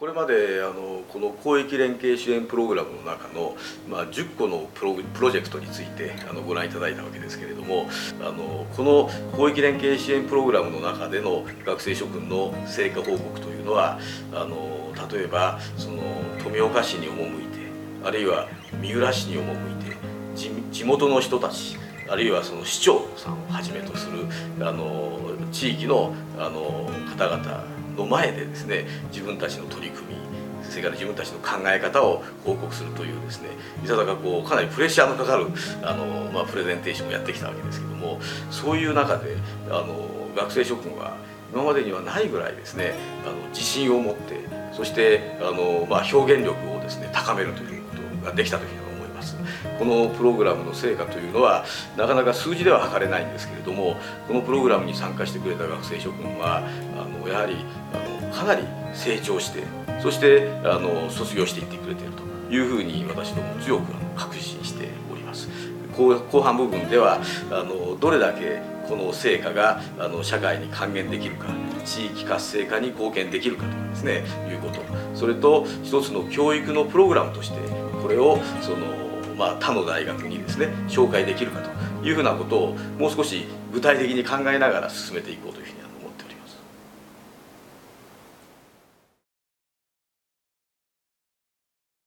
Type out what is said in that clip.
これまであのこの広域連携支援プログラムの中の、まあ、10個のプロジェクトについてあのご覧いただいたわけですけれどもあのこの広域連携支援プログラムの中での学生諸君の成果報告というのはあの例えばその富岡市に赴いてあるいは三浦市に赴いて地元の人たちあるいはその市長さんをはじめとするあの地域のあの方々の前でですね自分たちの取り組みそれから自分たちの考え方を報告するというですねいささかこうかなりプレッシャーのかかるあの、まあ、プレゼンテーションをやってきたわけですけどもそういう中であの学生諸君は今までにはないぐらいですねあの自信を持ってそしてあの、まあ、表現力をですね高めるということができたというふうに思います。このプログラムの成果というのはなかなか数字では測れないんですけれどもこのプログラムに参加してくれた学生諸君はあのやはりあのかなり成長してそしてあの卒業していってくれているというふうに私ども強く確信しております後半部分ではあのどれだけこの成果があの社会に還元できるか地域活性化に貢献できるかとかですねいうことそれと一つの教育のプログラムとしてこれをその、まあ、他の大学にですね紹介できるかというふうなことをもう少し具体的に考えながら進めていこうというふうに思います。